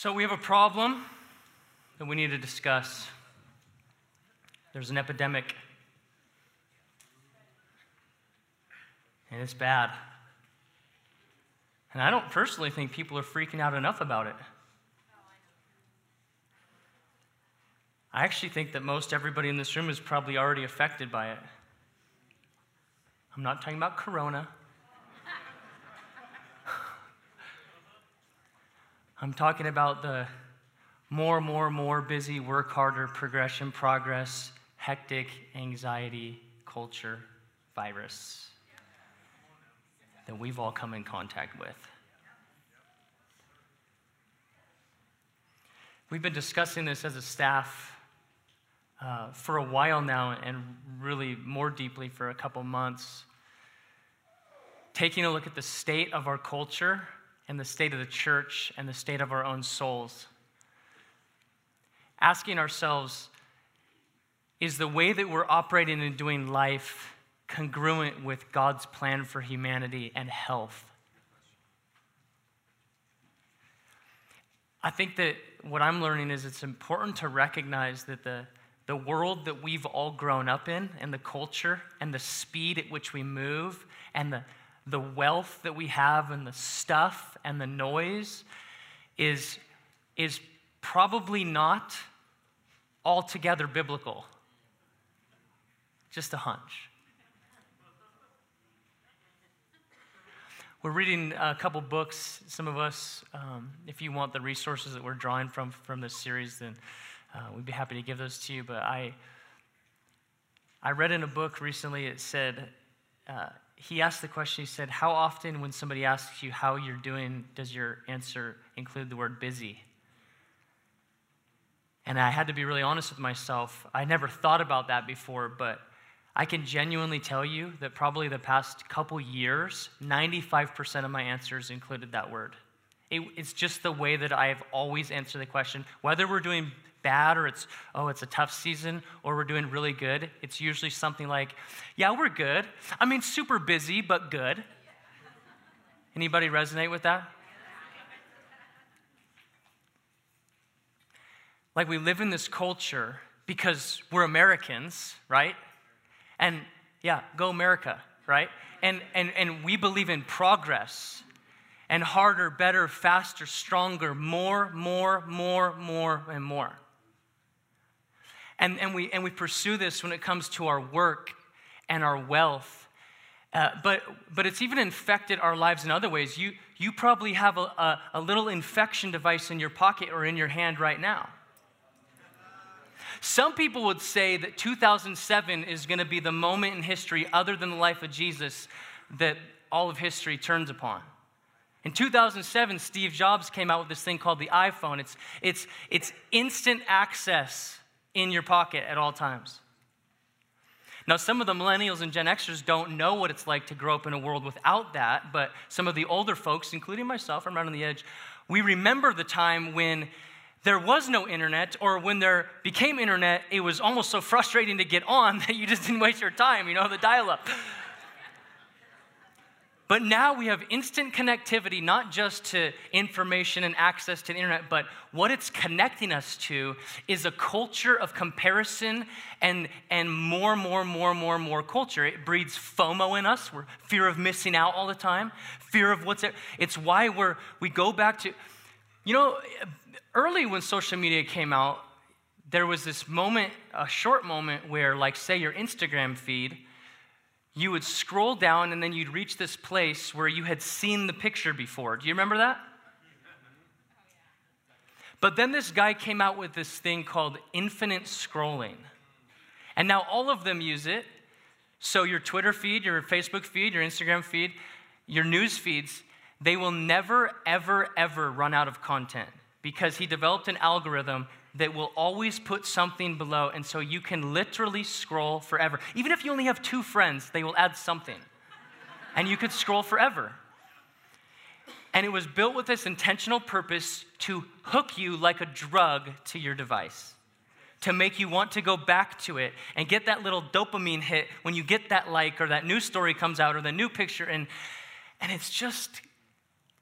So, we have a problem that we need to discuss. There's an epidemic, and it's bad. And I don't personally think people are freaking out enough about it. I actually think that most everybody in this room is probably already affected by it. I'm not talking about corona. I'm talking about the more, more, more busy, work harder, progression, progress, hectic, anxiety, culture, virus that we've all come in contact with. We've been discussing this as a staff uh, for a while now and really more deeply for a couple months. Taking a look at the state of our culture and the state of the church and the state of our own souls. Asking ourselves, is the way that we're operating and doing life congruent with God's plan for humanity and health? I think that what I'm learning is it's important to recognize that the, the world that we've all grown up in, and the culture, and the speed at which we move, and the, the wealth that we have and the stuff and the noise is, is probably not altogether biblical. Just a hunch. We're reading a couple books, some of us. Um, if you want the resources that we're drawing from from this series, then uh, we'd be happy to give those to you. But I, I read in a book recently, it said, uh, he asked the question, he said, How often, when somebody asks you how you're doing, does your answer include the word busy? And I had to be really honest with myself. I never thought about that before, but I can genuinely tell you that probably the past couple years, 95% of my answers included that word. It, it's just the way that I've always answered the question. Whether we're doing bad or it's, oh, it's a tough season or we're doing really good, it's usually something like, yeah, we're good. I mean, super busy, but good. Anybody resonate with that? Like we live in this culture because we're Americans, right? And yeah, go America, right? And, and, and we believe in progress and harder, better, faster, stronger, more, more, more, more, and more. And, and, we, and we pursue this when it comes to our work and our wealth. Uh, but, but it's even infected our lives in other ways. You, you probably have a, a, a little infection device in your pocket or in your hand right now. Some people would say that 2007 is going to be the moment in history, other than the life of Jesus, that all of history turns upon. In 2007, Steve Jobs came out with this thing called the iPhone. It's, it's, it's instant access in your pocket at all times. Now, some of the millennials and Gen Xers don't know what it's like to grow up in a world without that, but some of the older folks, including myself, I'm right on the edge, we remember the time when there was no internet, or when there became internet, it was almost so frustrating to get on that you just didn't waste your time, you know, the dial up. But now we have instant connectivity, not just to information and access to the internet, but what it's connecting us to is a culture of comparison and, and more, more, more, more, more culture. It breeds FOMO in us. We're fear of missing out all the time, fear of what's it. It's why we're, we go back to, you know, early when social media came out, there was this moment, a short moment where, like, say, your Instagram feed, you would scroll down and then you'd reach this place where you had seen the picture before. Do you remember that? But then this guy came out with this thing called infinite scrolling. And now all of them use it. So your Twitter feed, your Facebook feed, your Instagram feed, your news feeds, they will never, ever, ever run out of content because he developed an algorithm that will always put something below. And so you can literally scroll forever. Even if you only have two friends, they will add something. And you could scroll forever. And it was built with this intentional purpose to hook you like a drug to your device, to make you want to go back to it and get that little dopamine hit when you get that like or that new story comes out or the new picture. And, and it's just,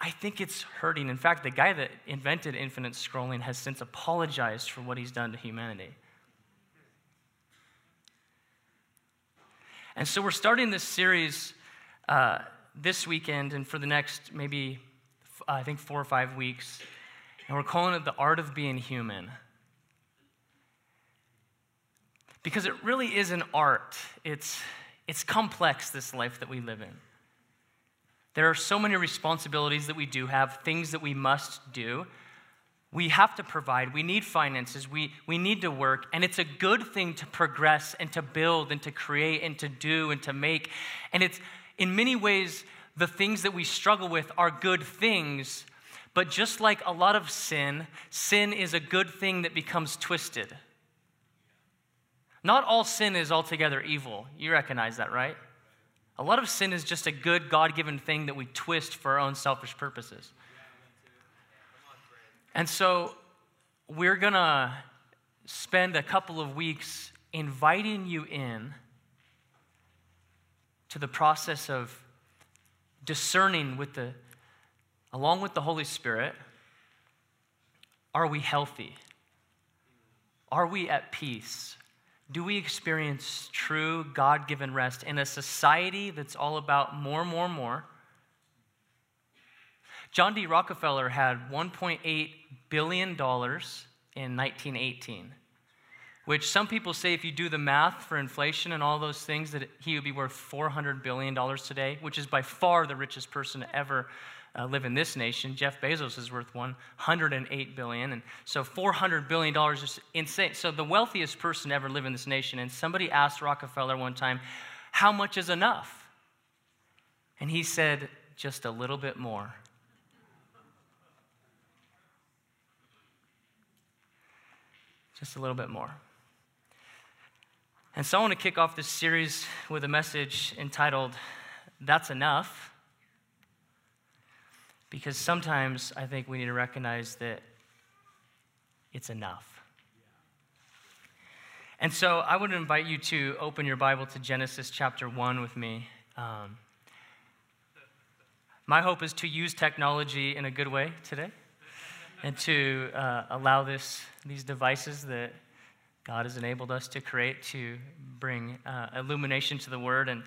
I think it's hurting. In fact, the guy that invented infinite scrolling has since apologized for what he's done to humanity. And so we're starting this series uh, this weekend and for the next maybe, I think, four or five weeks. And we're calling it The Art of Being Human. Because it really is an art. It's, it's complex, this life that we live in. There are so many responsibilities that we do have, things that we must do. We have to provide. We need finances. We, we need to work. And it's a good thing to progress and to build and to create and to do and to make. And it's in many ways, the things that we struggle with are good things. But just like a lot of sin, sin is a good thing that becomes twisted. Not all sin is altogether evil. You recognize that, right? A lot of sin is just a good, God given thing that we twist for our own selfish purposes. And so we're going to spend a couple of weeks inviting you in to the process of discerning with the along with the Holy Spirit are we healthy? Are we at peace? Do we experience true God given rest in a society that's all about more, more, more? John D. Rockefeller had $1.8 billion in 1918, which some people say, if you do the math for inflation and all those things, that he would be worth $400 billion today, which is by far the richest person ever uh, live in this nation. Jeff Bezos is worth 108 billion, and so 400 billion dollars is insane. So the wealthiest person ever live in this nation. And somebody asked Rockefeller one time, "How much is enough?" And he said, "Just a little bit more." Just a little bit more. And so I want to kick off this series with a message entitled, That's Enough. Because sometimes I think we need to recognize that it's enough. And so I would invite you to open your Bible to Genesis chapter 1 with me. Um, my hope is to use technology in a good way today and to uh, allow this, these devices that God has enabled us to create to bring uh, illumination to the Word and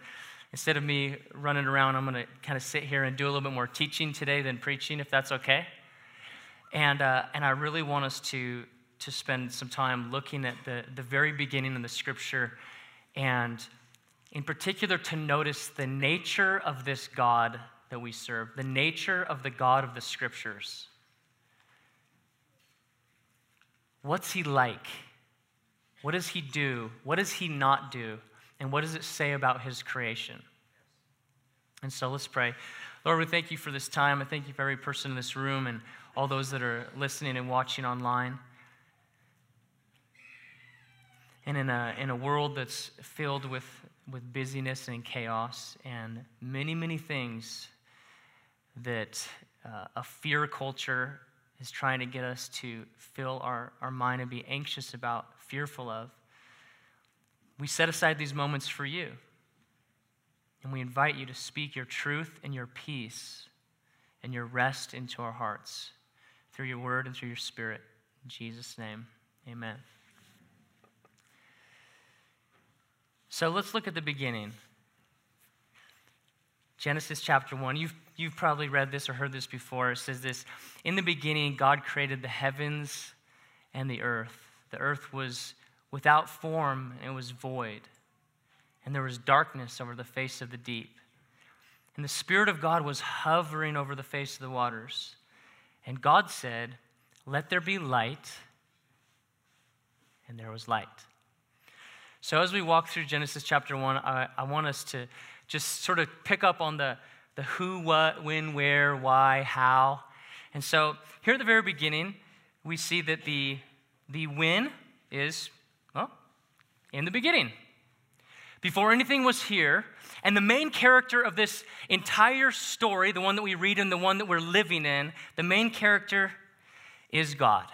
Instead of me running around, I'm going to kind of sit here and do a little bit more teaching today than preaching, if that's okay. And, uh, and I really want us to, to spend some time looking at the, the very beginning of the scripture and, in particular, to notice the nature of this God that we serve, the nature of the God of the scriptures. What's he like? What does he do? What does he not do? And what does it say about his creation? And so let's pray. Lord, we thank you for this time. I thank you for every person in this room and all those that are listening and watching online. And in a, in a world that's filled with, with busyness and chaos and many, many things that uh, a fear culture is trying to get us to fill our, our mind and be anxious about, fearful of, we set aside these moments for you. And we invite you to speak your truth and your peace and your rest into our hearts through your word and through your spirit. In Jesus' name, amen. So let's look at the beginning. Genesis chapter 1. You've, you've probably read this or heard this before. It says this In the beginning, God created the heavens and the earth. The earth was without form, and it was void. And there was darkness over the face of the deep. And the Spirit of God was hovering over the face of the waters. And God said, Let there be light. And there was light. So, as we walk through Genesis chapter 1, I, I want us to just sort of pick up on the, the who, what, when, where, why, how. And so, here at the very beginning, we see that the, the when is in the beginning. Before anything was here, and the main character of this entire story, the one that we read and the one that we're living in, the main character is God.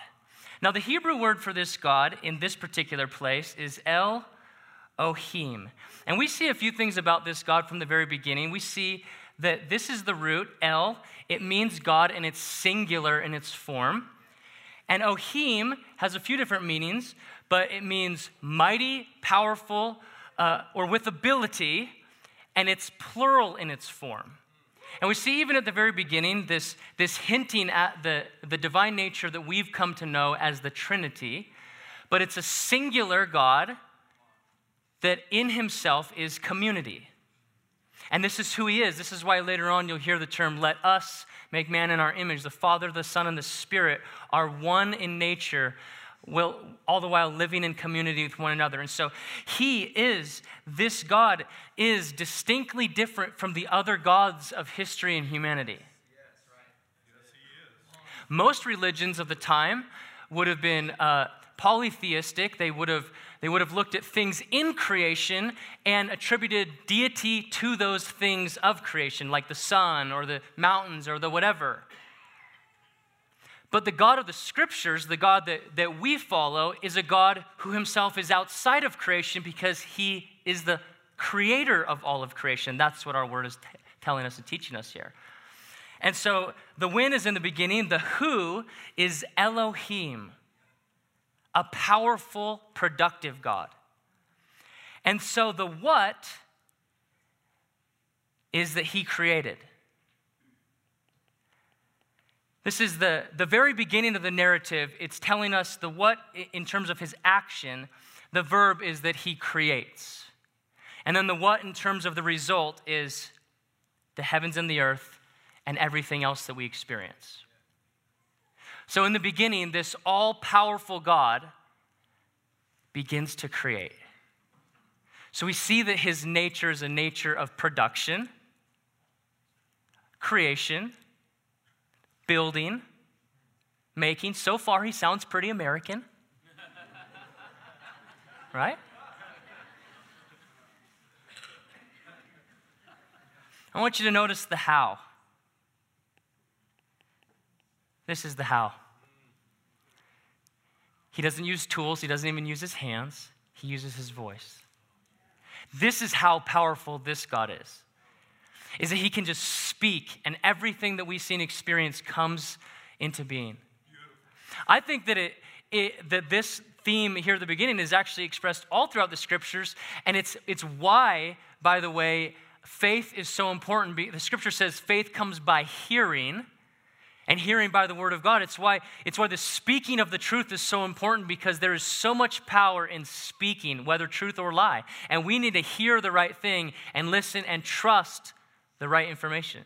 Now, the Hebrew word for this God in this particular place is El Ohim. And we see a few things about this God from the very beginning. We see that this is the root, El. It means God and it's singular in its form. And Ohim has a few different meanings, but it means mighty, powerful, uh, or with ability, and it's plural in its form. And we see even at the very beginning this, this hinting at the, the divine nature that we've come to know as the Trinity, but it's a singular God that in himself is community. And this is who he is. This is why later on you'll hear the term, let us make man in our image. The Father, the Son, and the Spirit are one in nature, will, all the while living in community with one another. And so he is, this God is distinctly different from the other gods of history and humanity. Most religions of the time would have been uh, polytheistic. They would have they would have looked at things in creation and attributed deity to those things of creation, like the sun or the mountains or the whatever. But the God of the scriptures, the God that, that we follow, is a God who himself is outside of creation because he is the creator of all of creation. That's what our word is t- telling us and teaching us here. And so the when is in the beginning, the who is Elohim a powerful, productive God. And so the what is that He created. This is the, the very beginning of the narrative. It's telling us the what in terms of his action. The verb is that he creates. And then the what in terms of the result is the heavens and the earth and everything else that we experience. So, in the beginning, this all powerful God begins to create. So, we see that his nature is a nature of production, creation, building, making. So far, he sounds pretty American. right? I want you to notice the how. This is the how. He doesn't use tools, he doesn't even use his hands, he uses his voice. This is how powerful this God is. Is that he can just speak and everything that we see and experience comes into being. I think that it, it that this theme here at the beginning is actually expressed all throughout the scriptures, and it's it's why, by the way, faith is so important. The scripture says faith comes by hearing and hearing by the word of God. It's why, it's why the speaking of the truth is so important because there is so much power in speaking, whether truth or lie. And we need to hear the right thing and listen and trust the right information.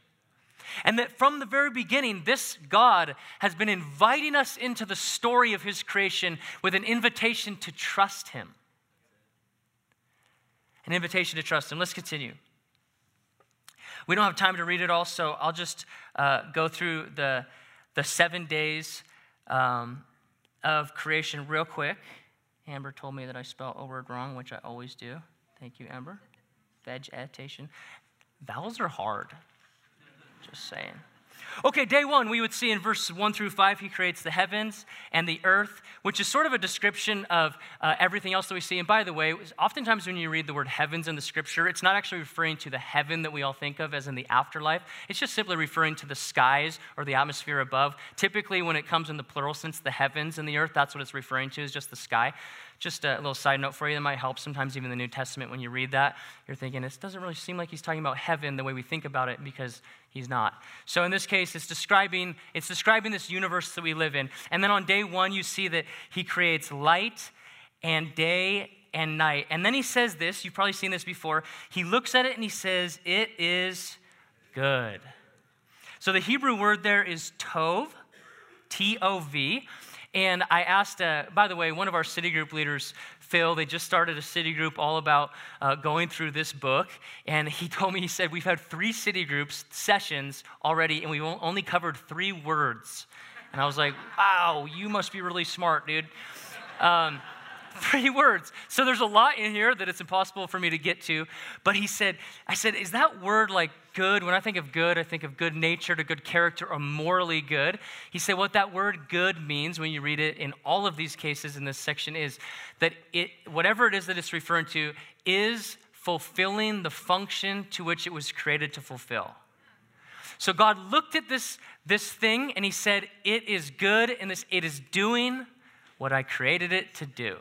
And that from the very beginning, this God has been inviting us into the story of his creation with an invitation to trust him. An invitation to trust him. Let's continue. We don't have time to read it all, so I'll just uh, go through the, the seven days um, of creation real quick. Amber told me that I spelled a word wrong, which I always do. Thank you, Amber. Vegetation. Vowels are hard. Just saying. Okay, day one, we would see in verses one through five, he creates the heavens and the earth, which is sort of a description of uh, everything else that we see. And by the way, oftentimes when you read the word heavens in the scripture, it's not actually referring to the heaven that we all think of as in the afterlife. It's just simply referring to the skies or the atmosphere above. Typically, when it comes in the plural sense, the heavens and the earth, that's what it's referring to, is just the sky. Just a little side note for you that might help. Sometimes, even the New Testament, when you read that, you're thinking, this doesn't really seem like he's talking about heaven the way we think about it because he's not. So, in this case, it's describing, it's describing this universe that we live in. And then on day one, you see that he creates light and day and night. And then he says this, you've probably seen this before. He looks at it and he says, It is good. So, the Hebrew word there is tov, T O V. And I asked, uh, by the way, one of our city group leaders, Phil, they just started a city group all about uh, going through this book. And he told me, he said, We've had three city groups sessions already, and we've only covered three words. And I was like, Wow, you must be really smart, dude. Um, three words. So there's a lot in here that it's impossible for me to get to. But he said, I said, is that word like good? When I think of good, I think of good nature, to good character, or morally good. He said, what that word good means when you read it in all of these cases in this section is that it, whatever it is that it's referring to, is fulfilling the function to which it was created to fulfill. So God looked at this, this thing and he said, It is good and this, it is doing what I created it to do.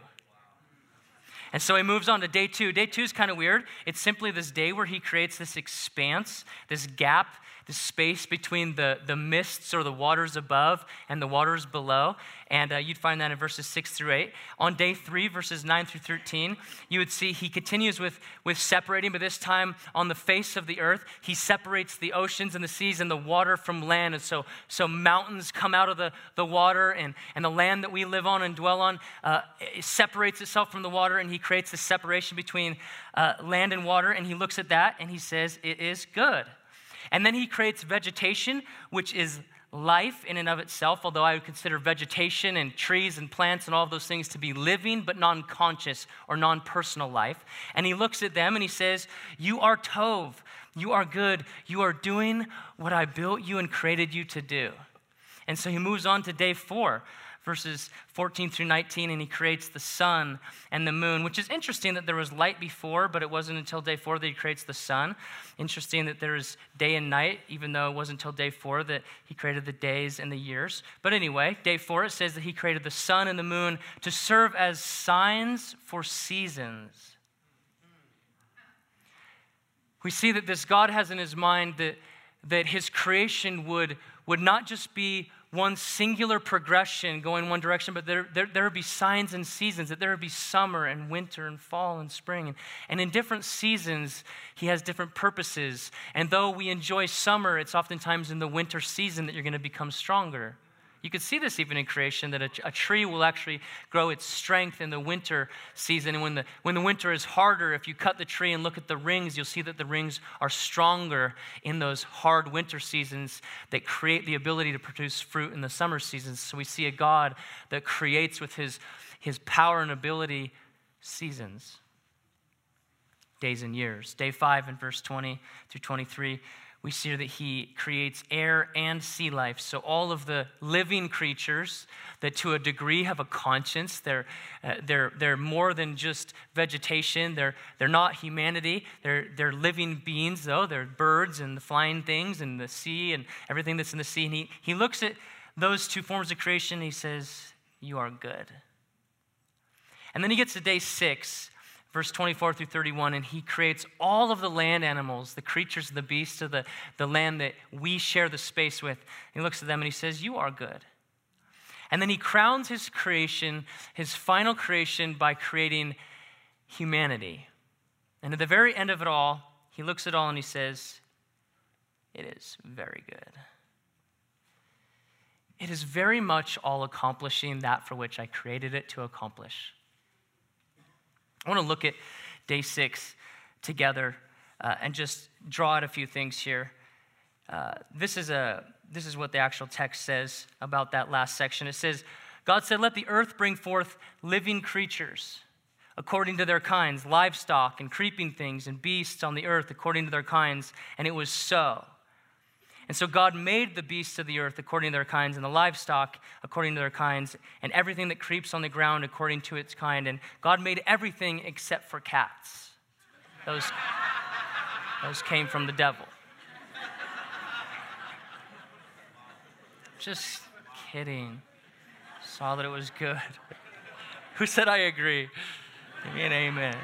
And so he moves on to day two. Day two is kind of weird. It's simply this day where he creates this expanse, this gap the space between the, the mists or the waters above and the waters below. And uh, you'd find that in verses 6 through 8. On day 3, verses 9 through 13, you would see he continues with, with separating, but this time on the face of the earth, he separates the oceans and the seas and the water from land. And so, so mountains come out of the, the water, and, and the land that we live on and dwell on uh, it separates itself from the water, and he creates this separation between uh, land and water. And he looks at that and he says, It is good. And then he creates vegetation, which is life in and of itself, although I would consider vegetation and trees and plants and all of those things to be living but non conscious or non personal life. And he looks at them and he says, You are Tov, you are good, you are doing what I built you and created you to do. And so he moves on to day four verses 14 through 19, and he creates the sun and the moon, which is interesting that there was light before, but it wasn't until day four that he creates the sun. Interesting that there is day and night, even though it wasn't until day four that he created the days and the years. But anyway, day four, it says that he created the sun and the moon to serve as signs for seasons. We see that this God has in his mind that, that his creation would, would not just be one singular progression going one direction, but there, there, there would be signs and seasons, that there would be summer and winter and fall and spring. And, and in different seasons, he has different purposes. And though we enjoy summer, it's oftentimes in the winter season that you're going to become stronger. You could see this even in creation that a, a, tree will actually grow its strength in the winter season. And when the, when the winter is harder, if you cut the tree and look at the rings, you'll see that the rings are stronger in those hard winter seasons that create the ability to produce fruit in the summer seasons. So we see a God that creates with his, his power and ability seasons, days and years. Day 5 in verse 20 through 23 we see that he creates air and sea life. So, all of the living creatures that to a degree have a conscience, they're, uh, they're, they're more than just vegetation, they're, they're not humanity, they're, they're living beings, though. They're birds and the flying things and the sea and everything that's in the sea. And he, he looks at those two forms of creation he says, You are good. And then he gets to day six verse 24 through 31, and he creates all of the land animals, the creatures, the beasts of the, the land that we share the space with. He looks at them and he says, You are good. And then he crowns his creation, his final creation, by creating humanity. And at the very end of it all, he looks at all and he says, It is very good. It is very much all accomplishing that for which I created it to accomplish. I want to look at day six together uh, and just draw out a few things here. Uh, this, is a, this is what the actual text says about that last section. It says, God said, Let the earth bring forth living creatures according to their kinds, livestock and creeping things and beasts on the earth according to their kinds. And it was so. And so God made the beasts of the earth according to their kinds, and the livestock according to their kinds, and everything that creeps on the ground according to its kind. And God made everything except for cats. Those, those came from the devil. Just kidding. Saw that it was good. Who said I agree? Give me an amen.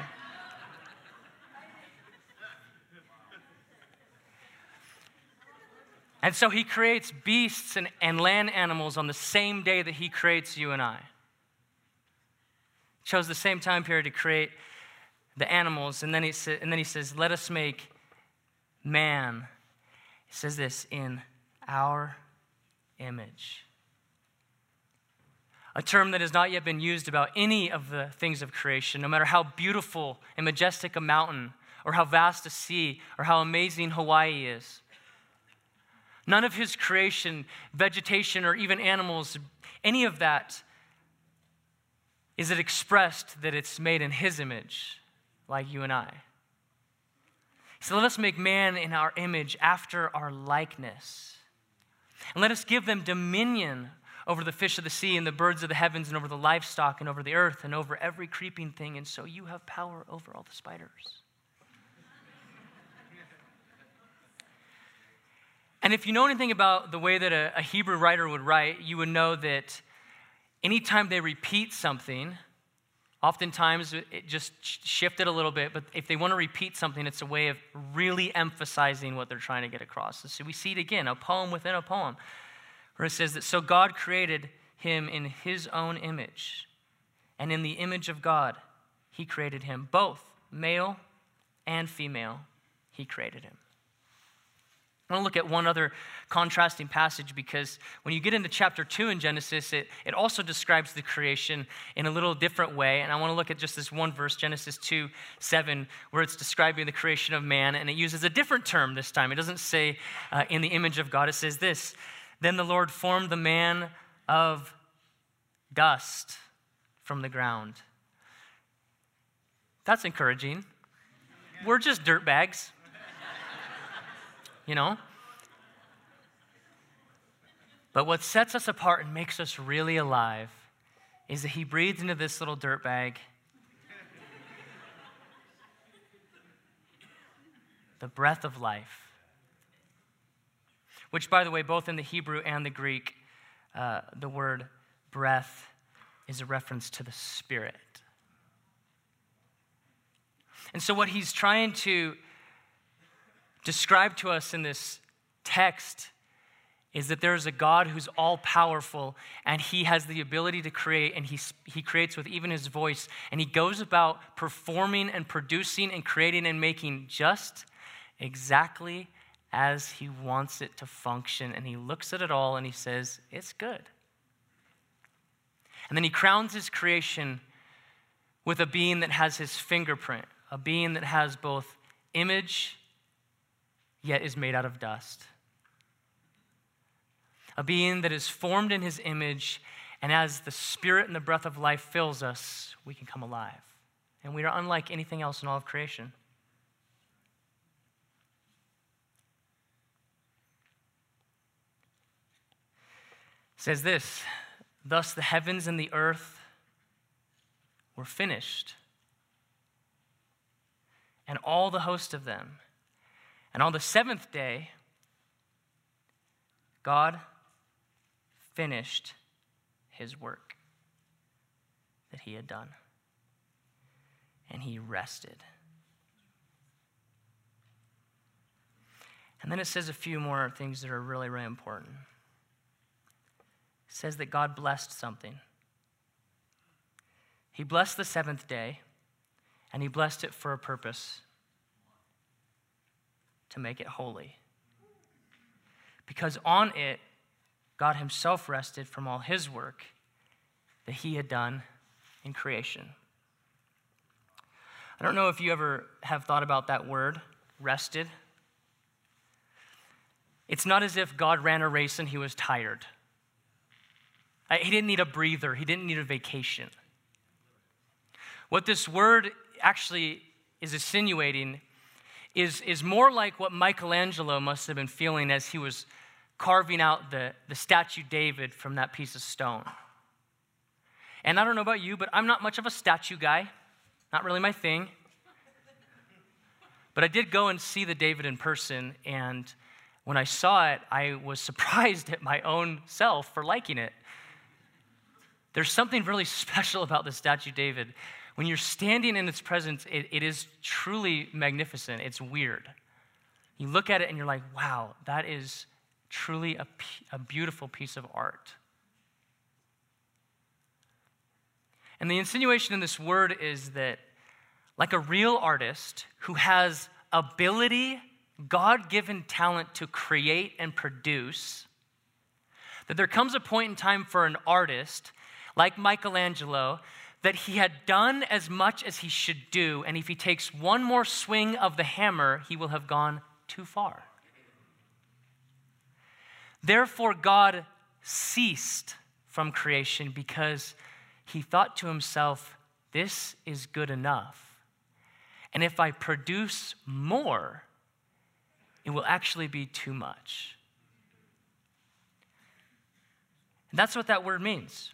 And so he creates beasts and, and land animals on the same day that he creates you and I. Chose the same time period to create the animals, and then he, sa- and then he says, Let us make man. He says this in our image. A term that has not yet been used about any of the things of creation, no matter how beautiful and majestic a mountain, or how vast a sea, or how amazing Hawaii is. None of his creation, vegetation, or even animals, any of that, is it expressed that it's made in his image, like you and I. So let us make man in our image after our likeness. And let us give them dominion over the fish of the sea and the birds of the heavens and over the livestock and over the earth and over every creeping thing. And so you have power over all the spiders. And if you know anything about the way that a, a Hebrew writer would write, you would know that anytime they repeat something, oftentimes it just shifted a little bit, but if they want to repeat something, it's a way of really emphasizing what they're trying to get across. So we see it again, a poem within a poem, where it says that so God created him in his own image, and in the image of God, he created him, both male and female, he created him. I want to look at one other contrasting passage because when you get into chapter 2 in Genesis, it, it also describes the creation in a little different way. And I want to look at just this one verse, Genesis 2 7, where it's describing the creation of man. And it uses a different term this time. It doesn't say uh, in the image of God, it says this Then the Lord formed the man of dust from the ground. That's encouraging. We're just dirt bags you know? But what sets us apart and makes us really alive is that he breathes into this little dirt bag the breath of life. Which, by the way, both in the Hebrew and the Greek, uh, the word breath is a reference to the Spirit. And so, what he's trying to described to us in this text is that there is a God who's all powerful and he has the ability to create and he, he creates with even his voice and he goes about performing and producing and creating and making just exactly as he wants it to function and he looks at it all and he says it's good. And then he crowns his creation with a being that has his fingerprint a being that has both image yet is made out of dust. A being that is formed in his image, and as the spirit and the breath of life fills us, we can come alive. And we are unlike anything else in all of creation. It says this Thus the heavens and the earth were finished, and all the host of them. And on the seventh day, God finished his work that he had done. And he rested. And then it says a few more things that are really, really important. It says that God blessed something. He blessed the seventh day, and he blessed it for a purpose to make it holy. Because on it, God Himself rested from all His work that He had done in creation. I don't know if you ever have thought about that word, rested. It's not as if God ran a race and he was tired. He didn't need a breather, he didn't need a vacation. What this word actually is insinuating is, is more like what Michelangelo must have been feeling as he was carving out the, the statue David from that piece of stone. And I don't know about you, but I'm not much of a statue guy, not really my thing. But I did go and see the David in person, and when I saw it, I was surprised at my own self for liking it. There's something really special about the statue David when you're standing in its presence, it, it is truly magnificent. It's weird. You look at it and you're like, wow, that is truly a, a beautiful piece of art. And the insinuation in this word is that, like a real artist who has ability, God given talent to create and produce, that there comes a point in time for an artist like Michelangelo that he had done as much as he should do, and if he takes one more swing of the hammer, he will have gone too far. Therefore, God ceased from creation because he thought to himself, This is good enough. And if I produce more, it will actually be too much. And that's what that word means.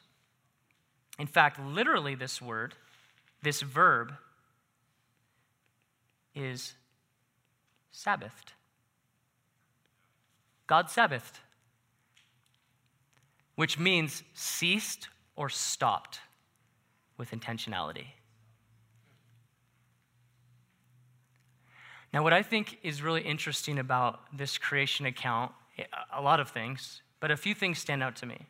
In fact, literally, this word, this verb, is Sabbathed. God Sabbathed, which means ceased or stopped with intentionality. Now, what I think is really interesting about this creation account, a lot of things, but a few things stand out to me.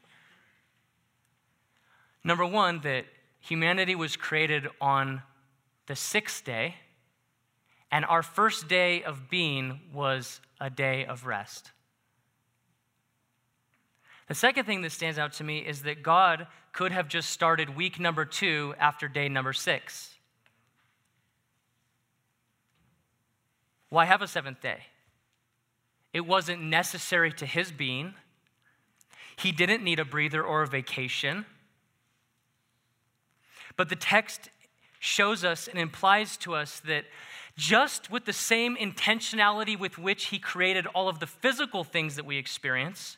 Number one, that humanity was created on the sixth day, and our first day of being was a day of rest. The second thing that stands out to me is that God could have just started week number two after day number six. Why have a seventh day? It wasn't necessary to his being. He didn't need a breather or a vacation. But the text shows us and implies to us that just with the same intentionality with which he created all of the physical things that we experience,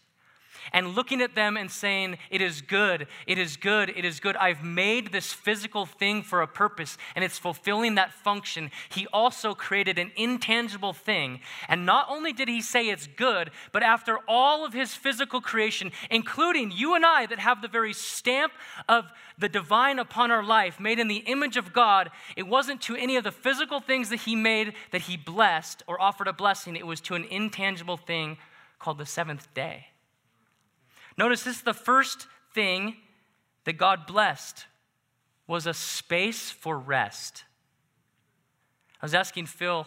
and looking at them and saying, It is good, it is good, it is good. I've made this physical thing for a purpose and it's fulfilling that function. He also created an intangible thing. And not only did he say it's good, but after all of his physical creation, including you and I that have the very stamp of the divine upon our life, made in the image of God, it wasn't to any of the physical things that he made that he blessed or offered a blessing, it was to an intangible thing called the seventh day. Notice this is the first thing that God blessed was a space for rest. I was asking Phil,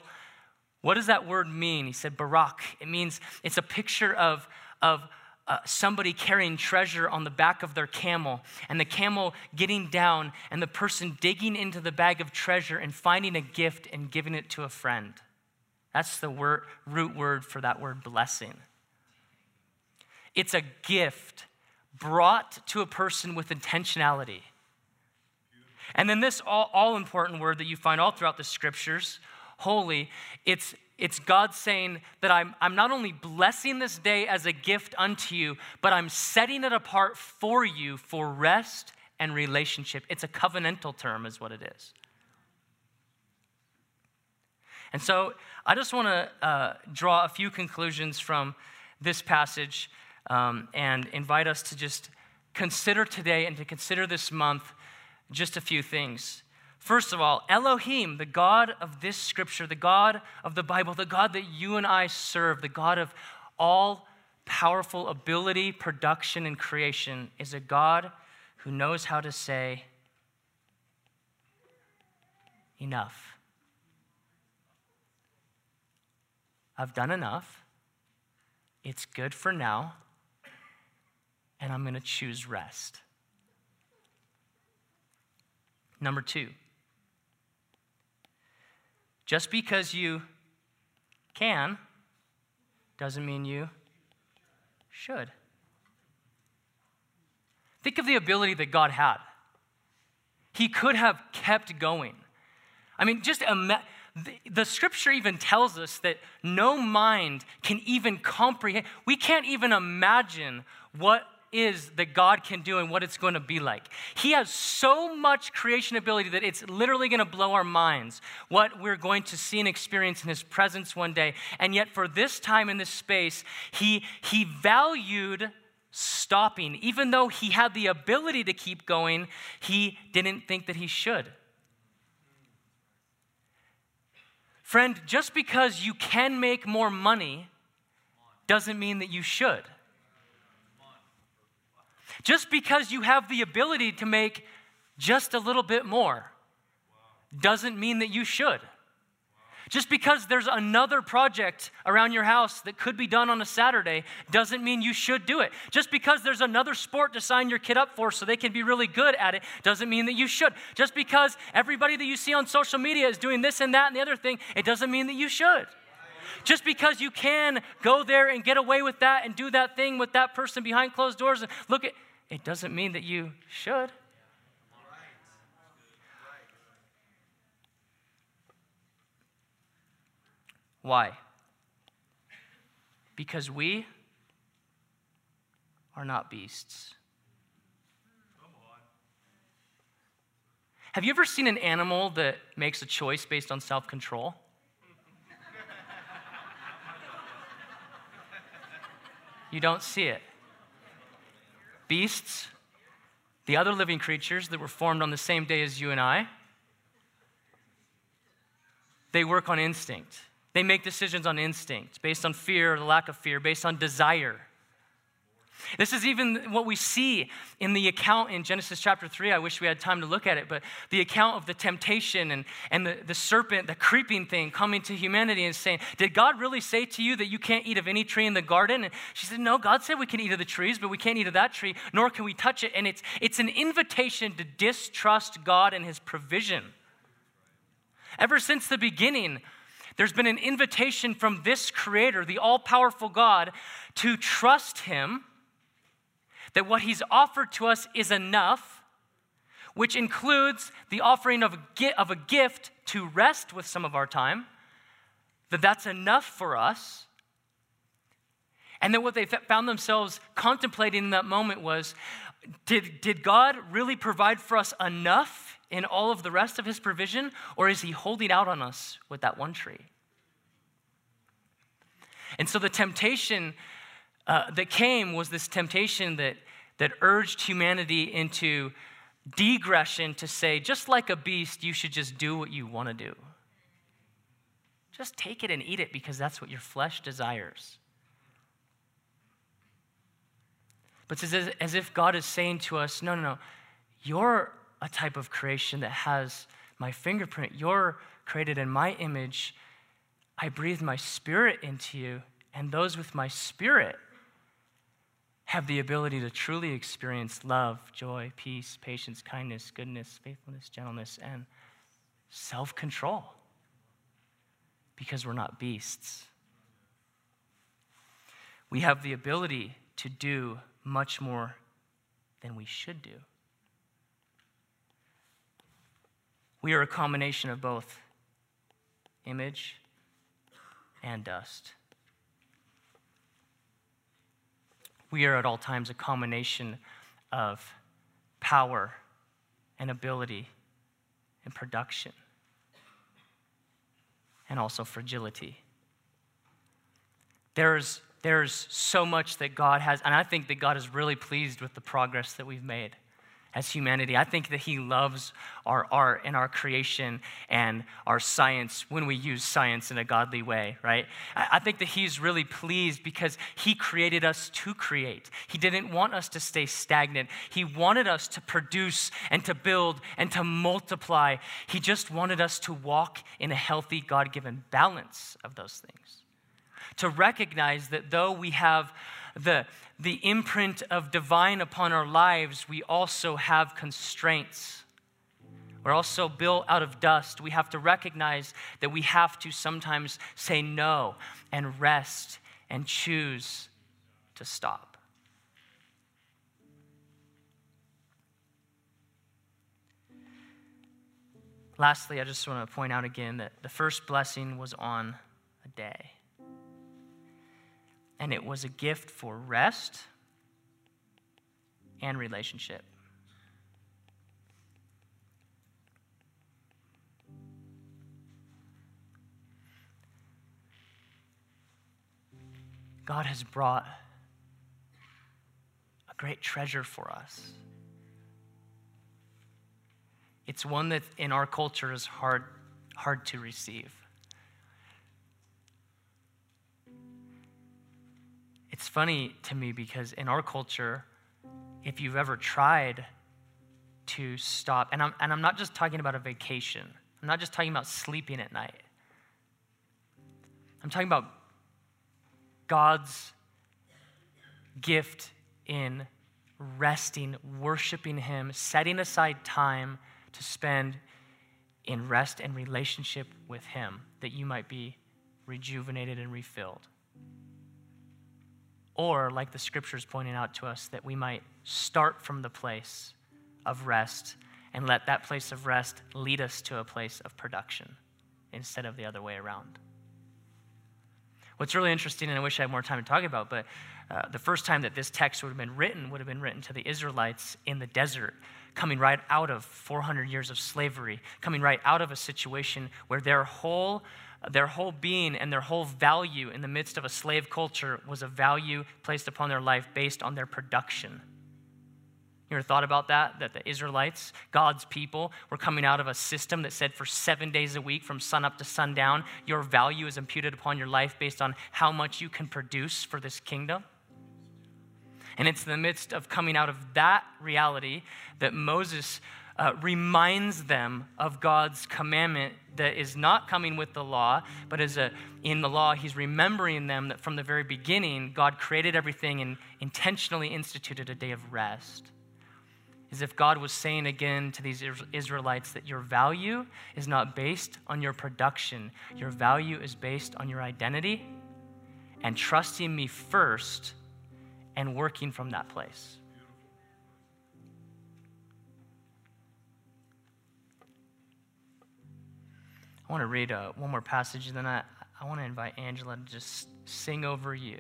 what does that word mean? He said, Barak. It means it's a picture of, of uh, somebody carrying treasure on the back of their camel, and the camel getting down, and the person digging into the bag of treasure and finding a gift and giving it to a friend. That's the word, root word for that word blessing. It's a gift brought to a person with intentionality. And then this all, all important word that you find all throughout the scriptures, holy, it's it's God saying that I'm, I'm not only blessing this day as a gift unto you, but I'm setting it apart for you for rest and relationship. It's a covenantal term, is what it is. And so I just want to uh, draw a few conclusions from this passage um, and invite us to just consider today and to consider this month just a few things. First of all, Elohim, the God of this scripture, the God of the Bible, the God that you and I serve, the God of all powerful ability, production, and creation, is a God who knows how to say, Enough. I've done enough. It's good for now and I'm going to choose rest. Number two, just because you can doesn't mean you should. Think of the ability that God had. He could have kept going. I mean, just. The, the, scripture even tells us that no mind can even comprehend. We can't even imagine what is that God can do and what it's going to be like. He has so much creation ability that it's literally going to blow our minds what we're going to see and experience in His presence one day. And yet, for this time in this space, He, he valued stopping. Even though He had the ability to keep going, He didn't think that He should. Friend, just because you can make more money doesn't mean that you should. Just because you have the ability to make just a little bit more doesn't mean that you should. Just because there's another project around your house that could be done on a Saturday doesn't mean you should do it. Just because there's another sport to sign your kid up for so they can be really good at it doesn't mean that you should. Just because everybody that you see on social media is doing this and that and the other thing, it doesn't mean that you should. Just because you can go there and get away with that and do that thing with that person behind closed doors and look at it doesn't mean that you should. Why? Because we are not beasts. Have you ever seen an animal that makes a choice based on self control? You don't see it. Beasts, the other living creatures that were formed on the same day as you and I, they work on instinct. They make decisions on instinct, based on fear or the lack of fear, based on desire. This is even what we see in the account in Genesis chapter 3. I wish we had time to look at it, but the account of the temptation and, and the, the serpent, the creeping thing coming to humanity and saying, Did God really say to you that you can't eat of any tree in the garden? And she said, No, God said we can eat of the trees, but we can't eat of that tree, nor can we touch it. And it's, it's an invitation to distrust God and his provision. Ever since the beginning, there's been an invitation from this creator, the all powerful God, to trust him that what he's offered to us is enough, which includes the offering of a, gift to rest with some of our time, that that's enough for us. And then what they found themselves contemplating in that moment was did, did God really provide for us enough in all of the rest of his provision, or is he holding out on us with that one tree? And so the temptation uh, that came was this temptation that that urged humanity into degression to say, just like a beast, you should just do what you want to do. Just take it and eat it because that's what your flesh desires. But it's as, as if God is saying to us, no, no, no, you're a type of creation that has my fingerprint. You're created in my image. I breathe my spirit into you, and those with my spirit have the ability to truly experience love, joy, peace, patience, kindness, goodness, faithfulness, gentleness, and self control because we're not beasts. We have the ability to do much more than we should do. We are a combination of both image and dust. We are at all times a combination of power and ability and production and also fragility. There's, there's so much that God has, and I think that God is really pleased with the progress that we've made as humanity. I think that He loves our art and our creation and our science when we use science in a godly way, right? I think that He's really pleased because He created us to create. He didn't want us to stay stagnant. He wanted us to produce and to build and to multiply. He just wanted us to walk in a healthy, God given balance of those things. To recognize that though we have the, the imprint of divine upon our lives, we also have constraints. We're also built out of dust. We have to recognize that we have to sometimes say no and rest and choose to stop. Lastly, I just want to point out again that the first blessing was on a day and it was a gift for rest and relationship. God has brought a great treasure for us. It's one that in our culture is hard, hard to receive. It's funny to me because in our culture, if you've ever tried to stop, and I'm, and I'm not just talking about a vacation, I'm not just talking about sleeping at night. I'm talking about God's gift in resting, worshiping Him, setting aside time to spend in rest and relationship with Him that you might be rejuvenated and refilled. Or, like the scriptures pointing out to us, that we might start from the place of rest and let that place of rest lead us to a place of production instead of the other way around. What's really interesting, and I wish I had more time to talk about, but uh, the first time that this text would have been written would have been written to the Israelites in the desert, coming right out of 400 years of slavery, coming right out of a situation where their whole their whole being and their whole value in the midst of a slave culture was a value placed upon their life based on their production. You ever thought about that? That the Israelites, God's people, were coming out of a system that said for seven days a week, from sun up to sundown, your value is imputed upon your life based on how much you can produce for this kingdom? And it's in the midst of coming out of that reality that Moses uh, reminds them of God's commandment that is not coming with the law, but is a, in the law, he's remembering them that from the very beginning, God created everything and intentionally instituted a day of rest. As if God was saying again to these Israelites that your value is not based on your production, your value is based on your identity and trusting me first and working from that place. I want to read uh, one more passage, and then I, I want to invite Angela to just sing over you.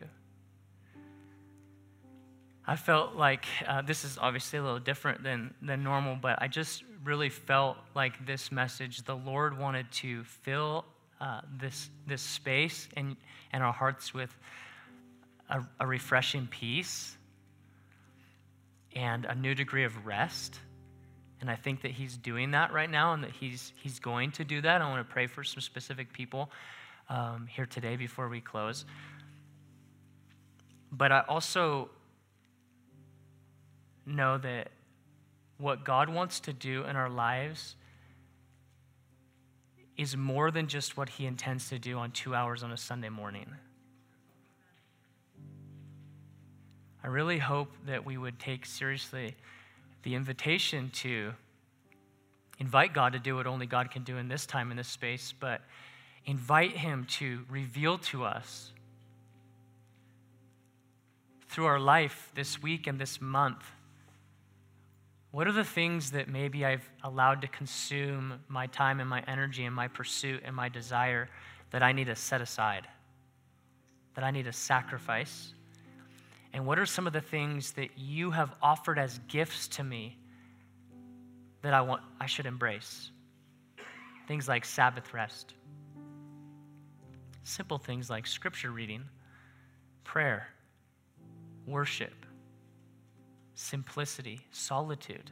I felt like uh, this is obviously a little different than, than normal, but I just really felt like this message, the Lord wanted to fill uh, this, this space and, and our hearts with a, a refreshing peace and a new degree of rest. And I think that he's doing that right now and that he's, he's going to do that. I want to pray for some specific people um, here today before we close. But I also know that what God wants to do in our lives is more than just what he intends to do on two hours on a Sunday morning. I really hope that we would take seriously the invitation to invite God to do what only God can do in this time, in this space, but invite Him to reveal to us through our life this week and this month what are the things that maybe I've allowed to consume my time and my energy and my pursuit and my desire that I need to set aside, that I need to sacrifice? And what are some of the things that you have offered as gifts to me that I want I should embrace? Things like Sabbath rest. Simple things like scripture reading, prayer, worship, simplicity, solitude.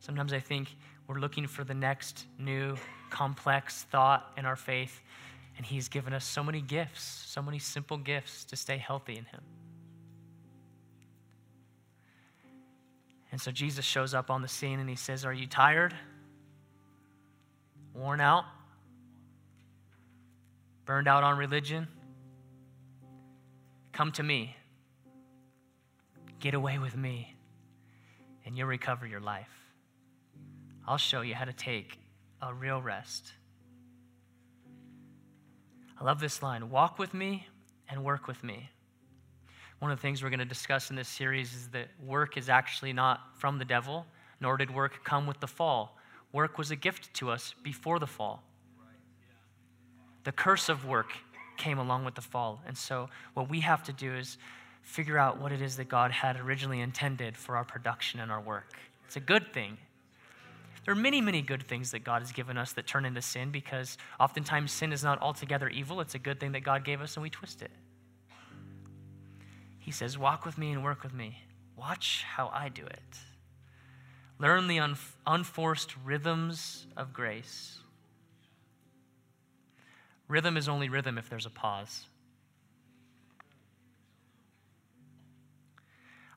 Sometimes I think we're looking for the next new complex thought in our faith and He's given us so many gifts, so many simple gifts to stay healthy in Him. And so Jesus shows up on the scene and He says, Are you tired? Worn out? Burned out on religion? Come to me. Get away with me, and you'll recover your life. I'll show you how to take a real rest I love this line walk with me and work with me. One of the things we're going to discuss in this series is that work is actually not from the devil, nor did work come with the fall. Work was a gift to us before the fall. The curse of work came along with the fall. And so, what we have to do is figure out what it is that God had originally intended for our production and our work. It's a good thing, there are many, many good things that God has given us that turn into sin because oftentimes sin is not altogether evil. It's a good thing that God gave us and we twist it. He says, Walk with me and work with me. Watch how I do it. Learn the un- unforced rhythms of grace. Rhythm is only rhythm if there's a pause.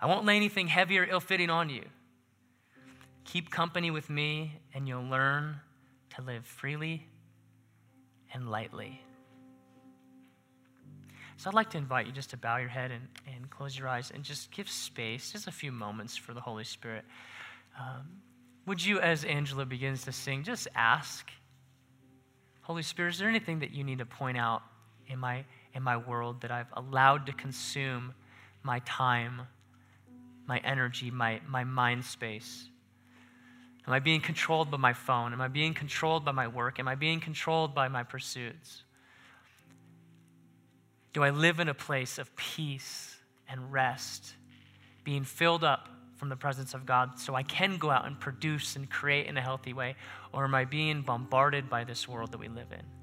I won't lay anything heavy or ill fitting on you. Keep company with me, and you'll learn to live freely and lightly. So I'd like to invite you just to bow your head and, and close your eyes and just give space, just a few moments for the Holy Spirit. Um, would you, as Angela begins to sing, just ask, Holy Spirit, is there anything that you need to point out in my, in my world that I've allowed to consume my time, my energy, my, my mind space? Am I being controlled by my phone? Am I being controlled by my work? Am I being controlled by my pursuits? Do I live in a place of peace and rest, being filled up from the presence of God so I can go out and produce and create in a healthy way? Or am I being bombarded by this world that we live in?